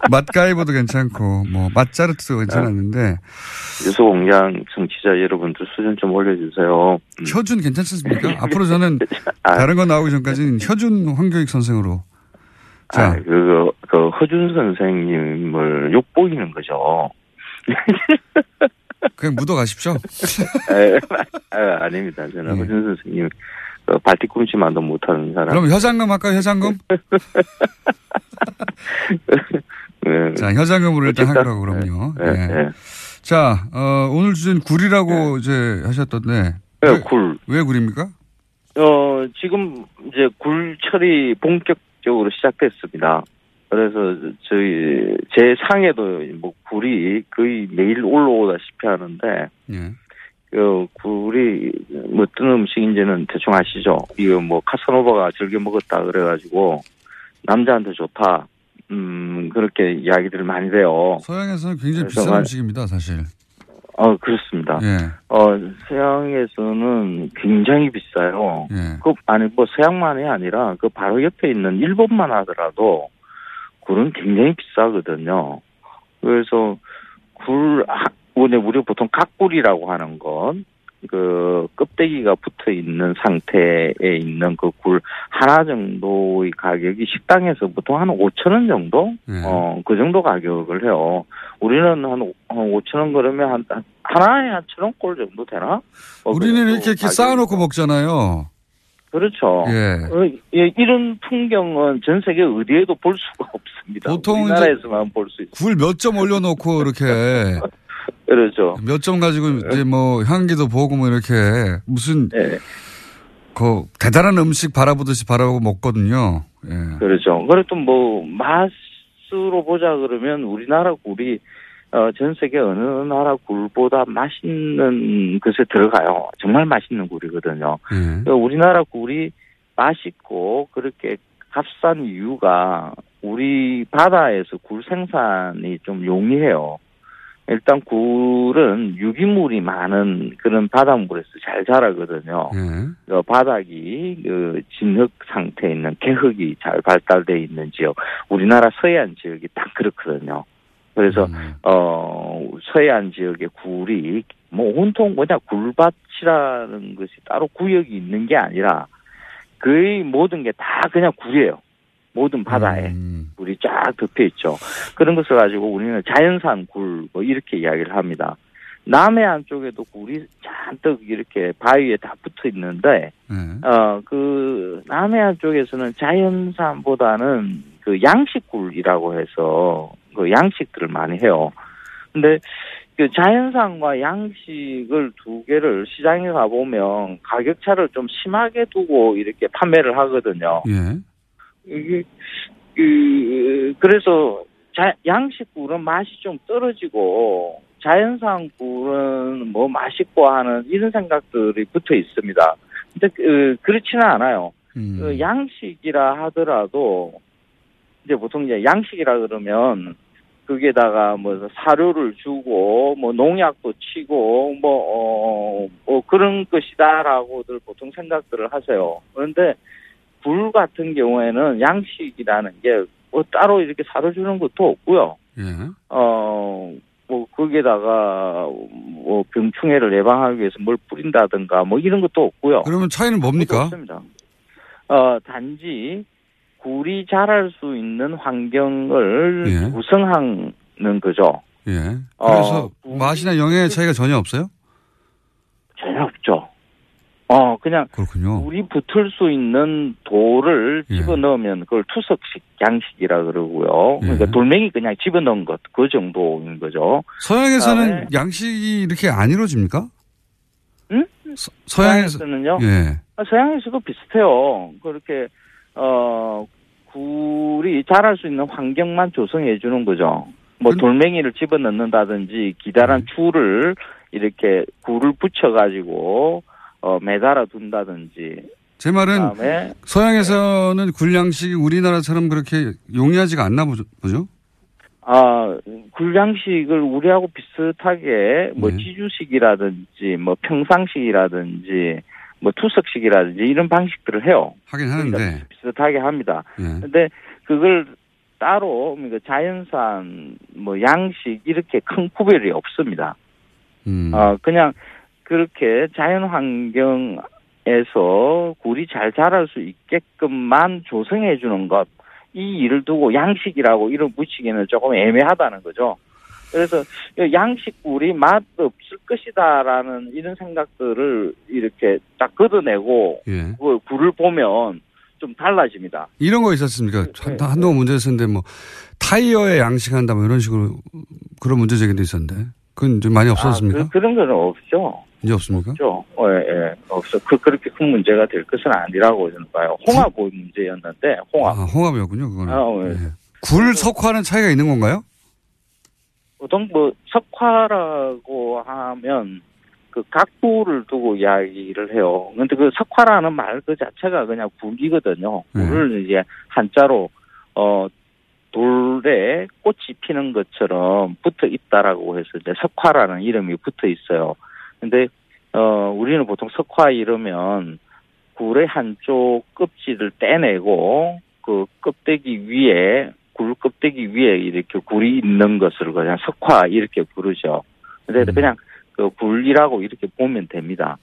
맛가이버도 괜찮고 뭐 맛자르트도 괜찮았는데 유소공장 정치자 여러분들 수준 좀 올려주세요. 음. 혀준 괜찮습니까? 앞으로 저는 아, 다른 거 나오기 전까지는 혀준 황교익 선생으로 자, 아, 그, 그 허준 선생님을 욕보이는 거죠. 그냥 묻어 가십시오. 아, 아, 닙니다 저는 네. 허준 선생님 그 발뒤꿈치만도 못하는 사람. 그럼 현상금 할까요? 현상금? 네. 자, 현상금으로 일단 하기로 그럼요. 네. 네. 네. 자, 어, 오늘 주제는 굴이라고 이제 하셨던데. 네, 왜, 굴. 왜 굴입니까? 어, 지금 이제 굴철이 본격적으로 시작됐습니다. 그래서 저희 제 상에도 뭐 굴이 거의 매일 올라오다시피 하는데 예. 그 굴이 뭐 어떤 음식인지는 대충 아시죠? 이거 뭐 카사노바가 즐겨 먹었다 그래가지고 남자한테 좋다. 음 그렇게 이야기들을 많이 해요. 서양에서는 굉장히 비싼 만- 음식입니다, 사실. 어 그렇습니다. 예. 어 서양에서는 굉장히 비싸요. 예. 그 아니 뭐 서양만이 아니라 그 바로 옆에 있는 일본만 하더라도 굴은 굉장히 비싸거든요. 그래서 굴 하- 근데 우리 보통 각굴이라고 하는 건 그 껍데기가 붙어 있는 상태에 있는 그 굴 하나 정도의 가격이 식당에서 보통 한 5천 원 정도 예. 어그 정도 가격을 해요. 우리는 한, 오- 한 5천 원 그러면 한, 한 하나에 한 천 원꼴 정도 되나? 어, 그 우리는 이렇게, 이렇게 쌓아놓고 먹잖아요. 그렇죠. 예. 어, 예, 이런 풍경은 전 세계 어디에도 볼 수가 없습니다. 보통 우리나라에서만 볼 수 있어요. 굴 몇 점 올려놓고 이렇게 그렇죠. 몇 점 가지고 이제 뭐 향기도 보고 뭐 이렇게 무슨 네. 그 대단한 음식 바라보듯이 바라보고 먹거든요. 예. 그렇죠. 그래도 뭐 맛으로 보자 그러면 우리나라 굴이 어, 전 세계 어느 나라 굴보다 맛있는 것에 들어가요. 정말 맛있는 굴이거든요. 예. 그러니까 우리나라 굴이 맛있고 그렇게 값싼 이유가 우리 바다에서 굴 생산이 좀 용이해요. 일단 굴은 유기물이 많은 그런 바닷물에서 잘 자라거든요. 예. 어, 바닥이 그 진흙 상태에 있는 개흙이 잘 발달돼 있는 지역, 우리나라 서해안 지역이 딱 그렇거든요. 그래서 음. 어 서해안 지역의 굴이 뭐 온통 그냥 굴밭이라는 것이 따로 구역이 있는 게 아니라 거의 모든 게 다 그냥 굴이에요. 모든 바다에 음. 굴이 쫙 덮여 있죠. 그런 것을 가지고 우리는 자연산 굴 뭐 이렇게 이야기를 합니다. 남해안 쪽에도 굴이 잔뜩 이렇게 바위에 다 붙어 있는데 예. 어, 그, 남해안 쪽에서는 자연산보다는 그 양식굴이라고 해서 그 양식들을 많이 해요. 근데 그 자연산과 양식을 두 개를 시장에 가보면 가격 차를 좀 심하게 두고 이렇게 판매를 하거든요. 예. 이게, 그, 그래서 자, 양식 굴은 맛이 좀 떨어지고 자연산 굴은 뭐 맛있고 하는 이런 생각들이 붙어 있습니다. 근데 그, 그렇지는 않아요. 음. 그 양식이라 하더라도 이제 보통 이제 양식이라 그러면 거기에다가 뭐 사료를 주고 뭐 농약도 치고 뭐, 어, 뭐 그런 것이다라고들 보통 생각들을 하세요. 그런데 굴 같은 경우에는 양식이라는 게 뭐 따로 이렇게 사료 주는 것도 없고요. 예. 어, 뭐, 거기에다가, 뭐, 병충해를 예방하기 위해서 뭘 뿌린다든가, 뭐, 이런 것도 없고요. 그러면 차이는 뭡니까? 없습니다. 어, 단지, 굴이 자랄 수 있는 환경을 예. 구성하는 거죠. 예. 그래서 어, 맛이나 영양의 차이가 전혀 없어요? 전혀 없죠. 어, 그냥, 그렇군요. 굴이 붙을 수 있는 돌을 예. 집어넣으면 그걸 투석식 양식이라 그러고요. 그러니까 예. 돌멩이 그냥 집어넣은 것, 그 정도인 거죠. 서양에서는 그다음에 양식이 이렇게 안 이루어집니까? 응? 서, 서양에서 서양에서는요? 예. 아, 서양에서도 비슷해요. 그렇게 어 굴이 자랄 수 있는 환경만 조성해 주는 거죠. 뭐 돌멩이를 집어 넣는다든지 기다란 추를 이렇게 굴을 붙여 가지고 어 매달아 둔다든지 제 말은 그다음에 서양에서는 굴양식이 우리나라처럼 그렇게 용이하지가 않나 보죠? 아 굴양식을 우리하고 비슷하게 뭐 네. 지주식이라든지 뭐 평상식이라든지 뭐 투석식이라든지 이런 방식들을 해요. 하긴 하는데. 비슷하게 합니다. 예. 근데 그걸 따로 그러니까 자연산 뭐 양식 이렇게 큰 구별이 없습니다. 음. 어 그냥 그렇게 자연 환경에서 굴이 잘 자랄 수 있게끔만 조성해 주는 것 이 일을 두고 양식이라고 이름 붙이기는 조금 애매하다는 거죠. 그래서 양식 굴이 맛 없을 것이다라는 이런 생각들을 이렇게 딱 걷어내고 예. 그 굴을 보면 좀 달라집니다. 이런 거 있었습니까? 네, 한, 한동안 문제였었는데 뭐 타이어에 양식한다 뭐 이런 식으로 그런 문제 제기도 있었는데 그건 좀 많이 없어졌습니까? 아, 그, 런 거는 없죠. 이제 없습니까? 어, 예, 예. 없어. 그, 그렇게 큰 문제가 될 것은 아니라고 저는 봐요. 홍합 문제였는데, 홍합. 아, 홍합이었군요, 그거는. 아, 예. 굴 석화는 차이가 있는 건가요? 보통 뭐 석화라고 하면 그 각부를 두고 이야기를 해요. 근데 그 석화라는 말 그 자체가 그냥 굴이거든요. 굴을 이제 한자로 어 돌에 꽃이 피는 것처럼 붙어 있다라고 해서 이제 석화라는 이름이 붙어 있어요. 근데 어 우리는 보통 석화 이러면 굴의 한쪽 껍질을 떼내고 그 껍데기 위에 굴 껍데기 위에 이렇게 굴이 있는 것을 그냥 석화 이렇게 부르죠. 근데 그냥 그 굴이라고 이렇게 보면 됩니다.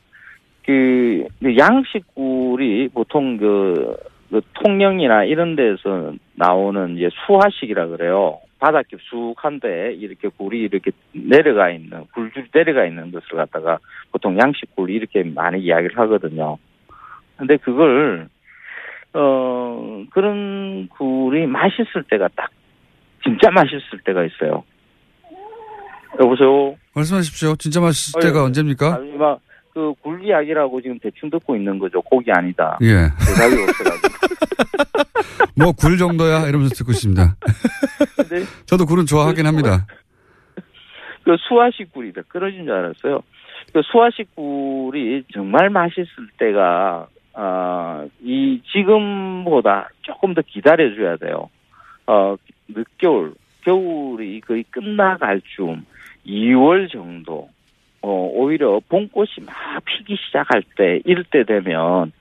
그, 그 양식 굴이 보통 그, 그 통영이나 이런 데서 나오는 이제 수화식이라 그래요. 바닥 깊숙한데 이렇게 굴이 이렇게 내려가 있는 굴줄이 내려가 있는 것을 갖다가 보통 양식굴 이렇게 많이 이야기를 하거든요. 근데 그걸 어 그런 굴이 맛있을 때가 딱 진짜 맛있을 때가 있어요. 여보세요. 말씀하십시오. 진짜 맛있을 아유, 때가 언제입니까? 아니, 막, 그, 굴 이야기라고 지금 대충 듣고 있는 거죠. 고기 아니다. 예. 대답이 없어가지고. 뭐 굴 정도야 이러면서 듣고 있습니다. 저도 굴은 좋아하긴 합니다. 그 수화식 굴이다. 그러신 줄 알았어요. 그 수화식 굴이 정말 맛있을 때가, 아, 이, 지금보다 조금 더 기다려줘야 돼요. 어, 늦겨울, 겨울이 거의 끝나갈 즈음, 2월 정도, 어, 오히려 봄꽃이 막 피기 시작할 때, 이럴 때 되면,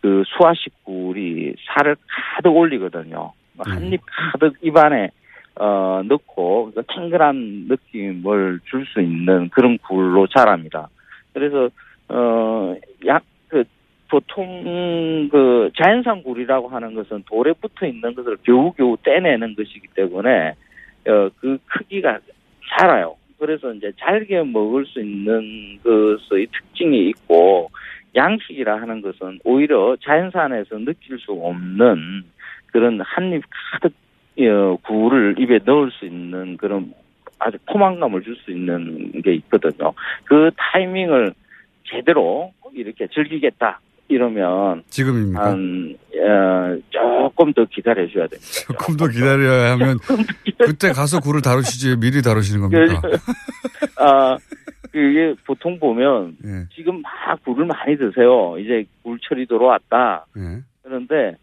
그 수화식 굴이 살을 가득 올리거든요. 한입 가득 입안에, 어, 넣고, 그 탱글한 느낌을 줄 수 있는 그런 굴로 자랍니다. 그래서, 어, 약, 그, 보통 그 자연산 굴이라고 하는 것은 돌에 붙어 있는 것을 겨우겨우 떼내는 것이기 때문에 어, 그 크기가 작아요. 그래서 이제 잘게 먹을 수 있는 것의 특징이 있고 양식이라 하는 것은 오히려 자연산에서 느낄 수 없는 그런 한 입 가득 어, 굴을 입에 넣을 수 있는 그런 아주 포만감을 줄 수 있는 게 있거든요. 그 타이밍을 제대로 이렇게 즐기겠다. 이러면 지금입니까? 한 어, 조금 더 기다려 줘야 됩니다. 조금 더 기다려야 하면 그때 가서 굴을 다루시지 미리 다루시는 겁니까? 아, 그게 보통 보면 예. 지금 막 굴을 많이 드세요. 이제 굴철이 들어왔다. 예. 그런데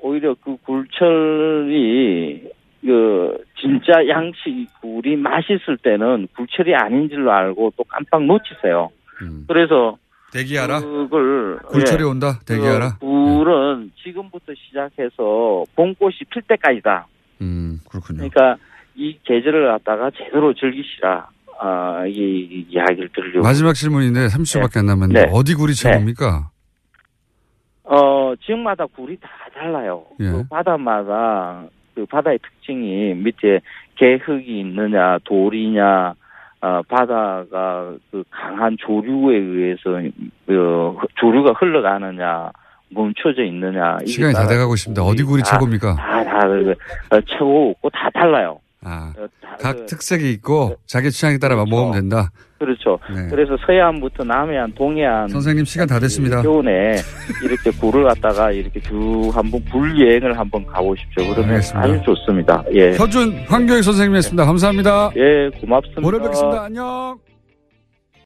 오히려 그 굴철이 그 진짜 양식 굴이 맛있을 때는 굴철이 아닌 줄로 알고 또 깜빡 놓치세요. 그래서 대기하라. 그걸 굴철이 예. 온다. 대기하라. 그 굴은 지금부터 시작해서 봄꽃이 필 때까지다. 음, 그렇군요. 그러니까 이 계절을 갖다가 제대로 즐기시라. 아, 이, 이 이야기를 들으려고. 마지막 질문인데 30초밖에 안 남았는데 네. 어디 굴이 최고입니까? 어, 지역마다 굴이 다 달라요. 예. 그 바다마다 그 바다의 특징이 밑에 개흙이 있느냐, 돌이냐, 어, 바다가 그 강한 조류에 의해서 어, 조류가 흘러가느냐, 멈춰져 있느냐. 시간이 다 돼가고 있습니다. 어디 굴이 다- 최고입니까? 다, 다, 그, 어, 최고 없고 다 달라요. 아, 어, 다각 그- 특색이 있고 자기 취향에 따라 먹으면 된다. 그렇죠. 네. 그래서 서해안부터 남해안, 동해안. 선생님 시간 다 됐습니다. 교원에 이렇게 굴을 갖다가 이렇게 쭉 한번 굴 여행을 한번 가보십시오. 그러면 알겠습니다. 아주 좋습니다. 예. 서준 황교익 선생님이었습니다. 감사합니다. 예, 고맙습니다. 월요일 뵙겠습니다. 안녕.